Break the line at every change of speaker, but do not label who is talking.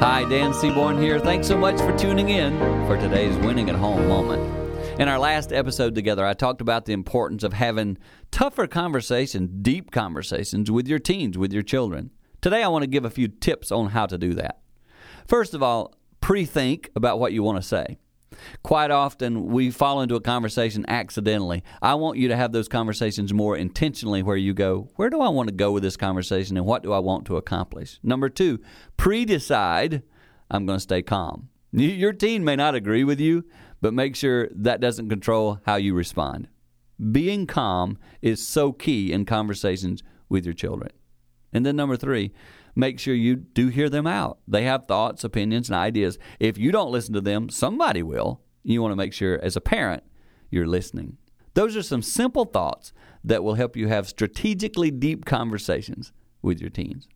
Hi, Dan Seaborn here. Thanks so much for tuning in for today's Winning at Home moment. In our last episode together, I talked about the importance of having tougher conversations, deep conversations with your teens, with your children. Today, I want to give a few tips on how to do that. First of all, pre think about what you want to say. Quite often, we fall into a conversation accidentally. I want you to have those conversations more intentionally where you go, Where do I want to go with this conversation and what do I want to accomplish? Number two, pre decide, I'm going to stay calm. Your teen may not agree with you, but make sure that doesn't control how you respond. Being calm is so key in conversations with your children. And then number three, make sure you do hear them out. They have thoughts, opinions, and ideas. If you don't listen to them, somebody will. You want to make sure, as a parent, you're listening. Those are some simple thoughts that will help you have strategically deep conversations with your teens.